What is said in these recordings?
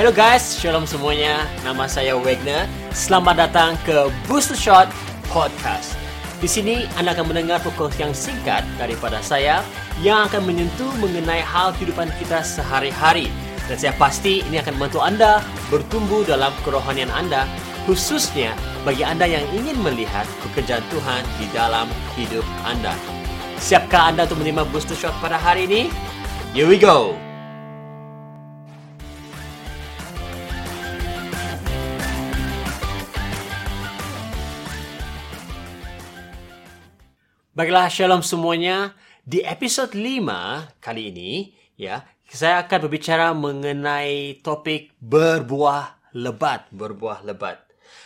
Hello guys, shalom semuanya. Nama saya Wagner. Selamat datang ke Booster Shot Podcast. Di sini Anda akan mendengar perkongsian singkat daripada saya yang akan menyentuh mengenai hal kehidupan kita sehari-hari. Dan saya pasti ini akan membantu Anda bertumbuh dalam kerohanian Anda, khususnya bagi Anda yang ingin melihat pekerjaan Tuhan di dalam hidup Anda. Siapkah Anda untuk menerima Booster Shot pada hari ini? Here we go! Baiklah, shalom semuanya. Di episod 5 kali ini, ya, saya akan berbicara mengenai topik berbuah lebat, berbuah lebat.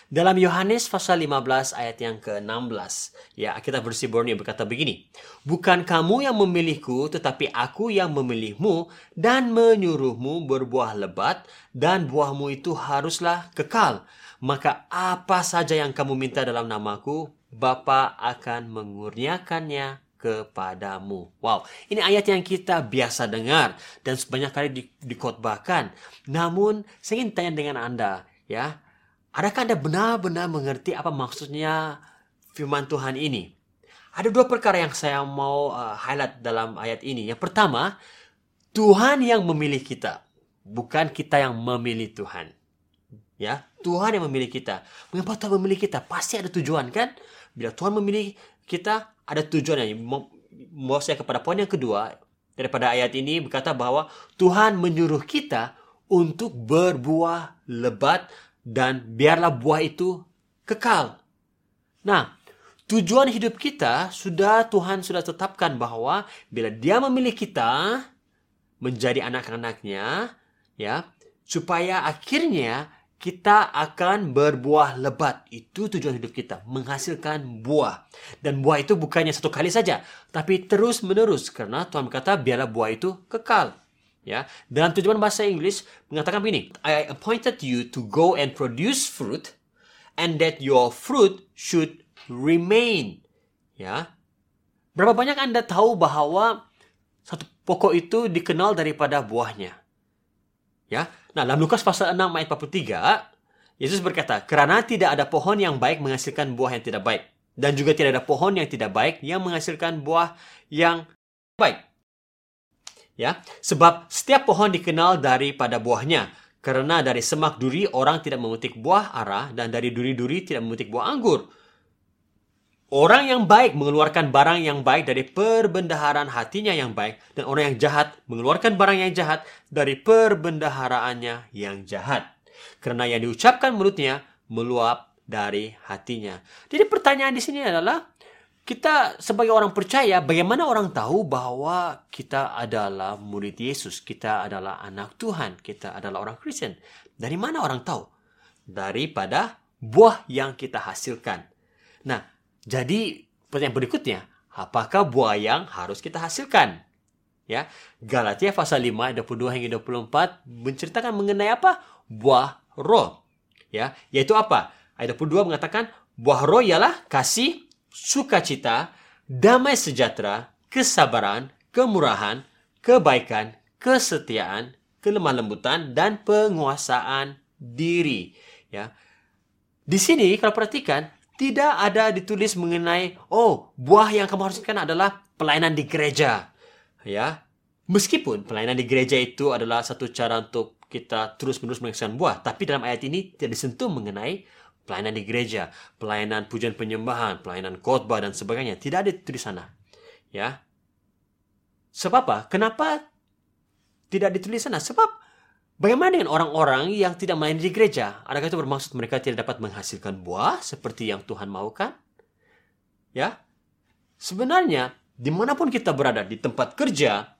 Dalam Yohanes pasal 15 ayat yang ke-16, ya, kita versi Borneo berkata begini, Bukan kamu yang memilihku, tetapi aku yang memilihmu dan menyuruhmu berbuah lebat, dan buahmu itu haruslah kekal. Maka apa saja yang kamu minta dalam namaku, Bapa akan mengurniakannya kepadamu. Wow, ini ayat yang kita biasa dengar dan sebanyak kali di, dikotbahkan. Namun, saya ingin tanya dengan Anda, ya. Adakah Anda benar-benar mengerti apa maksudnya firman Tuhan ini? Ada dua perkara yang saya mau uh, highlight dalam ayat ini. Yang pertama, Tuhan yang memilih kita, bukan kita yang memilih Tuhan. Ya, Tuhan yang memilih kita. Mengapa Tuhan memilih kita? Pasti ada tujuan kan? Bila Tuhan memilih kita, ada tujuannya. Mau saya kepada poin yang kedua, daripada ayat ini berkata bahwa Tuhan menyuruh kita untuk berbuah lebat dan biarlah buah itu kekal. Nah, tujuan hidup kita sudah Tuhan sudah tetapkan bahwa bila Dia memilih kita menjadi anak-anaknya, ya, supaya akhirnya kita akan berbuah lebat. Itu tujuan hidup kita, menghasilkan buah. Dan buah itu bukannya satu kali saja, tapi terus menerus karena Tuhan berkata biarlah buah itu kekal. Ya, dalam tujuan bahasa Inggris mengatakan begini, I appointed you to go and produce fruit and that your fruit should remain. Ya. Berapa banyak Anda tahu bahwa satu pokok itu dikenal daripada buahnya? Ya. Nah, dalam Lukas pasal 6 ayat 43, Yesus berkata, "Karena tidak ada pohon yang baik menghasilkan buah yang tidak baik, dan juga tidak ada pohon yang tidak baik yang menghasilkan buah yang baik." Ya, sebab setiap pohon dikenal daripada buahnya. Karena dari semak duri orang tidak memetik buah ara dan dari duri-duri tidak memetik buah anggur. Orang yang baik mengeluarkan barang yang baik dari perbendaharaan hatinya yang baik dan orang yang jahat mengeluarkan barang yang jahat dari perbendaharaannya yang jahat. Karena yang diucapkan mulutnya meluap dari hatinya. Jadi pertanyaan di sini adalah kita sebagai orang percaya bagaimana orang tahu bahwa kita adalah murid Yesus, kita adalah anak Tuhan, kita adalah orang Kristen. Dari mana orang tahu? Daripada buah yang kita hasilkan. Nah, jadi pertanyaan berikutnya, apakah buah yang harus kita hasilkan? Ya, Galatia pasal 5 ayat 22 hingga 24 menceritakan mengenai apa? Buah roh. Ya, yaitu apa? Ayat 22 mengatakan buah roh ialah kasih, sukacita, damai sejahtera, kesabaran, kemurahan, kebaikan, kesetiaan, kelemah lembutan dan penguasaan diri. Ya. Di sini kalau perhatikan tidak ada ditulis mengenai oh buah yang kamu haruskan adalah pelayanan di gereja. Ya. Meskipun pelayanan di gereja itu adalah satu cara untuk kita terus menerus menghasilkan buah tapi dalam ayat ini tidak disentuh mengenai pelayanan di gereja pelayanan pujian penyembahan pelayanan khotbah dan sebagainya. Tidak ada sana. Ya. Sebab apa? Kenapa tidak ditulis sana? Sebab Bagaimana dengan orang-orang yang tidak main di gereja? Adakah itu bermaksud mereka tidak dapat menghasilkan buah seperti yang Tuhan maukan? Ya, sebenarnya di mana pun kita berada, di tempat kerja,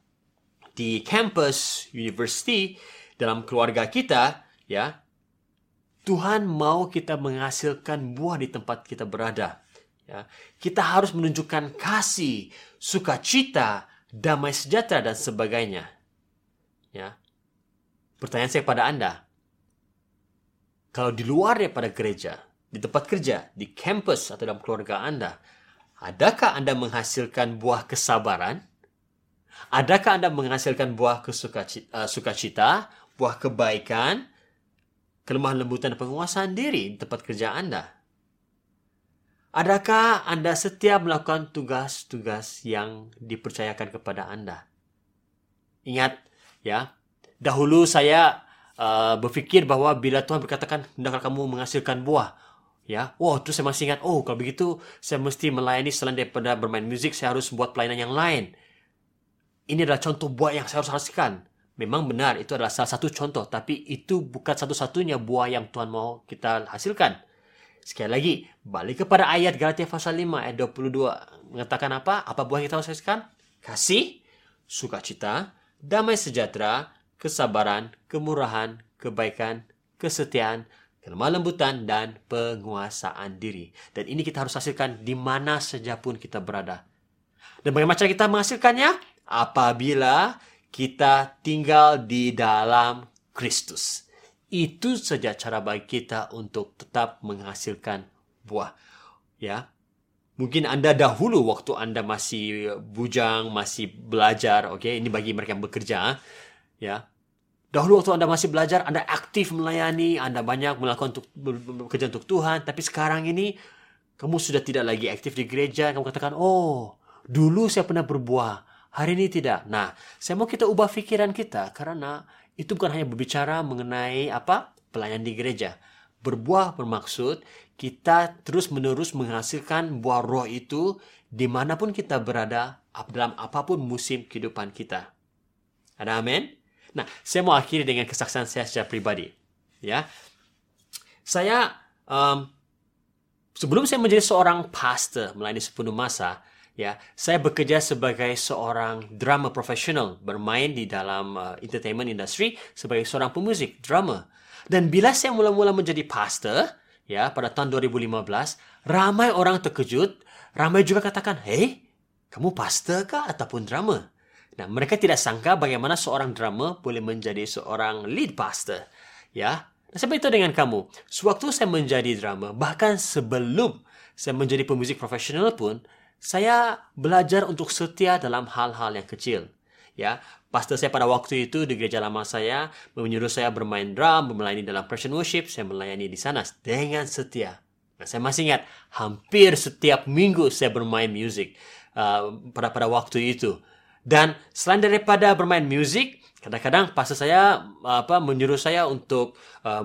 di campus, university, dalam keluarga kita, ya, Tuhan mau kita menghasilkan buah di tempat kita berada. Ya, kita harus menunjukkan kasih, sukacita, damai sejahtera dan sebagainya. Ya, Pertanyaan saya pada Anda, kalau di luar daripada gereja, di tempat kerja, di kampus atau dalam keluarga Anda, adakah Anda menghasilkan buah kesabaran? Adakah Anda menghasilkan buah kesukacita, uh, sukacita, buah kebaikan, kelemahan lembutan penguasaan diri di tempat kerja Anda? Adakah Anda setia melakukan tugas-tugas yang dipercayakan kepada Anda? Ingat, ya, dahulu saya uh, berfikir bahwa bila Tuhan berkatakan, hendaklah kamu menghasilkan buah, ya, wow, terus saya masih ingat, oh, kalau begitu saya mesti melayani selain daripada bermain musik, saya harus buat pelayanan yang lain. Ini adalah contoh buah yang saya harus hasilkan. Memang benar, itu adalah salah satu contoh, tapi itu bukan satu-satunya buah yang Tuhan mau kita hasilkan. Sekali lagi, balik kepada ayat Galatia pasal 5 ayat 22. Mengatakan apa? Apa buah yang kita hasilkan? Kasih, sukacita, damai sejahtera, kesabaran, kemurahan, kebaikan, kesetiaan, kelemah lembutan, dan penguasaan diri. Dan ini kita harus hasilkan di mana saja pun kita berada. Dan bagaimana cara kita menghasilkannya? Apabila kita tinggal di dalam Kristus. Itu saja cara bagi kita untuk tetap menghasilkan buah. Ya. Mungkin Anda dahulu waktu Anda masih bujang, masih belajar, oke, okay? ini bagi mereka yang bekerja, ya. Dahulu waktu Anda masih belajar, Anda aktif melayani, Anda banyak melakukan untuk untuk Tuhan, tapi sekarang ini kamu sudah tidak lagi aktif di gereja, kamu katakan, "Oh, dulu saya pernah berbuah, hari ini tidak." Nah, saya mau kita ubah pikiran kita karena itu bukan hanya berbicara mengenai apa pelayan di gereja. Berbuah bermaksud kita terus-menerus menghasilkan buah roh itu di mana pun kita berada dalam apa pun musim kehidupan kita. Ada amin? Nah, saya mau akhiri dengan kesaksian saya secara pribadi. Ya, saya um, sebelum saya menjadi seorang pastor melayani sepenuh masa, ya saya bekerja sebagai seorang drama profesional bermain di dalam uh, entertainment industry sebagai seorang pemuzik drama dan bila saya mula-mula menjadi pastor ya pada tahun 2015 ramai orang terkejut ramai juga katakan hey kamu pastor kah ataupun drama nah mereka tidak sangka bagaimana seorang drama boleh menjadi seorang lead pastor ya dan seperti itu dengan kamu sewaktu saya menjadi drama bahkan sebelum saya menjadi pemuzik profesional pun saya belajar untuk setia dalam hal-hal yang kecil. Ya, pastor saya pada waktu itu di gereja lama saya menyuruh saya bermain drum, melayani dalam praise worship, saya melayani di sana dengan setia. Nah, saya masih ingat hampir setiap minggu saya bermain musik uh, pada pada waktu itu. Dan selain daripada bermain musik, kadang-kadang pastor saya apa menyuruh saya untuk uh,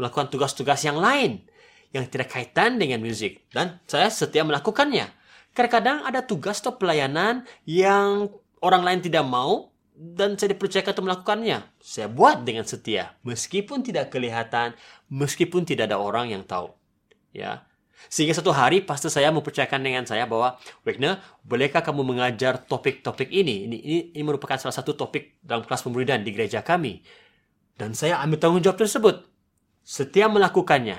melakukan tugas-tugas yang lain yang tidak kaitan dengan musik dan saya setia melakukannya. Kadang-kadang ada tugas atau pelayanan yang orang lain tidak mau dan saya dipercayakan untuk melakukannya. Saya buat dengan setia, meskipun tidak kelihatan, meskipun tidak ada orang yang tahu. Ya, sehingga satu hari pastor saya mempercayakan dengan saya bahwa Wegner, bolehkah kamu mengajar topik-topik ini? ini? Ini ini merupakan salah satu topik dalam kelas pemuridan di gereja kami. Dan saya ambil tanggung jawab tersebut. Setia melakukannya.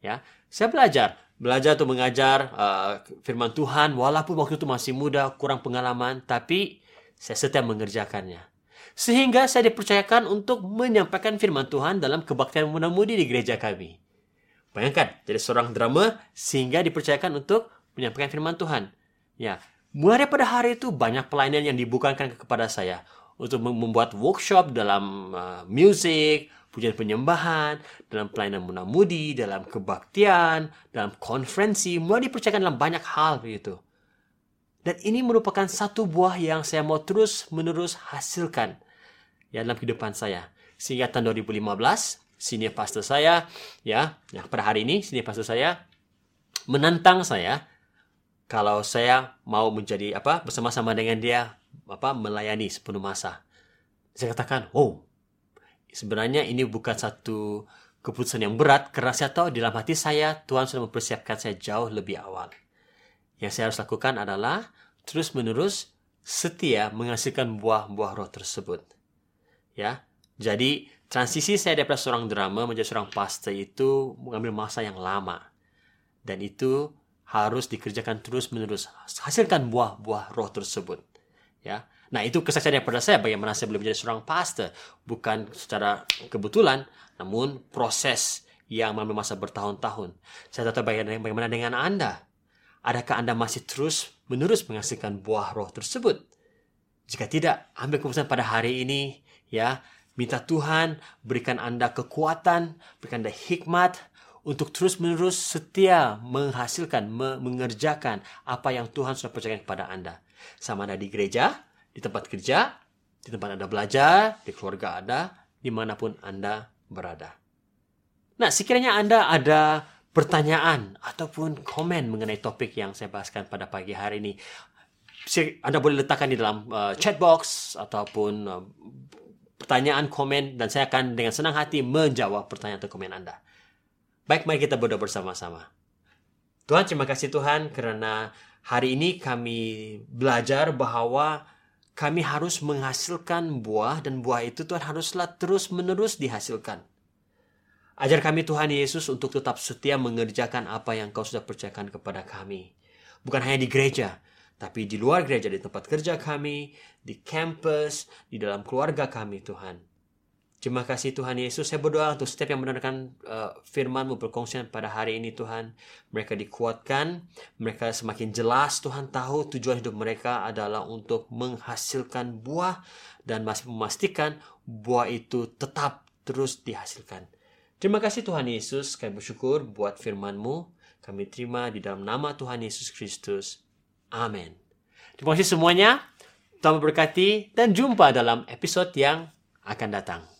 Ya, saya belajar belajar atau mengajar uh, firman Tuhan walaupun waktu itu masih muda, kurang pengalaman, tapi saya setia mengerjakannya. Sehingga saya dipercayakan untuk menyampaikan firman Tuhan dalam kebaktian muda-mudi di gereja kami. Bayangkan, jadi seorang drama sehingga dipercayakan untuk menyampaikan firman Tuhan. Ya, mulai pada hari itu banyak pelayanan yang dibukakan kepada saya untuk membuat workshop dalam uh, music, pujian penyembahan, dalam pelayanan munamudi, dalam kebaktian, dalam konferensi, mulai dipercayakan dalam banyak hal begitu. Dan ini merupakan satu buah yang saya mau terus menerus hasilkan ya dalam kehidupan saya. Sehingga tahun 2015, sini pastor saya, ya, yang pada hari ini sini pastor saya menantang saya kalau saya mau menjadi apa bersama-sama dengan dia apa melayani sepenuh masa. Saya katakan, oh sebenarnya ini bukan satu keputusan yang berat karena saya tahu dalam hati saya Tuhan sudah mempersiapkan saya jauh lebih awal. Yang saya harus lakukan adalah terus-menerus setia menghasilkan buah-buah roh tersebut. Ya. Jadi transisi saya dari seorang drama menjadi seorang pastor itu mengambil masa yang lama. Dan itu harus dikerjakan terus-menerus. Hasilkan buah-buah roh tersebut. Ya. Nah itu kesaksian pada saya bagaimana saya belum menjadi seorang pastor. Bukan secara kebetulan, namun proses yang mengambil masa bertahun-tahun. Saya tahu bagaimana dengan Anda. Adakah Anda masih terus menerus menghasilkan buah roh tersebut? Jika tidak, ambil keputusan pada hari ini ya Minta Tuhan berikan Anda kekuatan, berikan Anda hikmat untuk terus-menerus setia menghasilkan, mengerjakan apa yang Tuhan sudah percayakan kepada Anda. Sama ada di gereja, di tempat kerja, di tempat Anda belajar, di keluarga Anda, di mana pun Anda berada. Nah, sekiranya Anda ada pertanyaan ataupun komen mengenai topik yang saya bahaskan pada pagi hari ini, anda boleh letakkan di dalam uh, chat box ataupun uh, pertanyaan, komen dan saya akan dengan senang hati menjawab pertanyaan atau komen Anda. Baik, mari kita berdoa bersama-sama. Tuhan, terima kasih Tuhan karena hari ini kami belajar bahwa kami harus menghasilkan buah dan buah itu Tuhan haruslah terus-menerus dihasilkan. Ajar kami Tuhan Yesus untuk tetap setia mengerjakan apa yang kau sudah percayakan kepada kami. Bukan hanya di gereja, tapi di luar gereja, di tempat kerja kami, di kampus, di dalam keluarga kami, Tuhan. Terima kasih Tuhan Yesus. Saya berdoa untuk setiap yang mendengarkan uh, firman-Mu pada hari ini Tuhan. Mereka dikuatkan, mereka semakin jelas Tuhan tahu tujuan hidup mereka adalah untuk menghasilkan buah dan masih memastikan buah itu tetap terus dihasilkan. Terima kasih Tuhan Yesus. Kami bersyukur buat firman-Mu. Kami terima di dalam nama Tuhan Yesus Kristus. Amin. Terima kasih semuanya. Tuhan memberkati dan jumpa dalam episode yang akan datang.